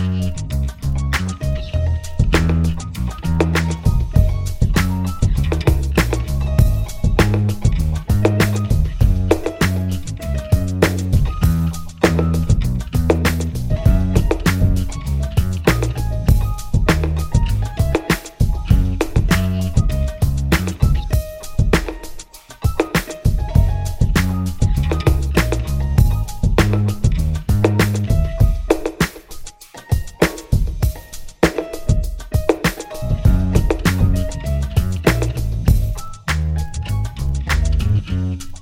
うん。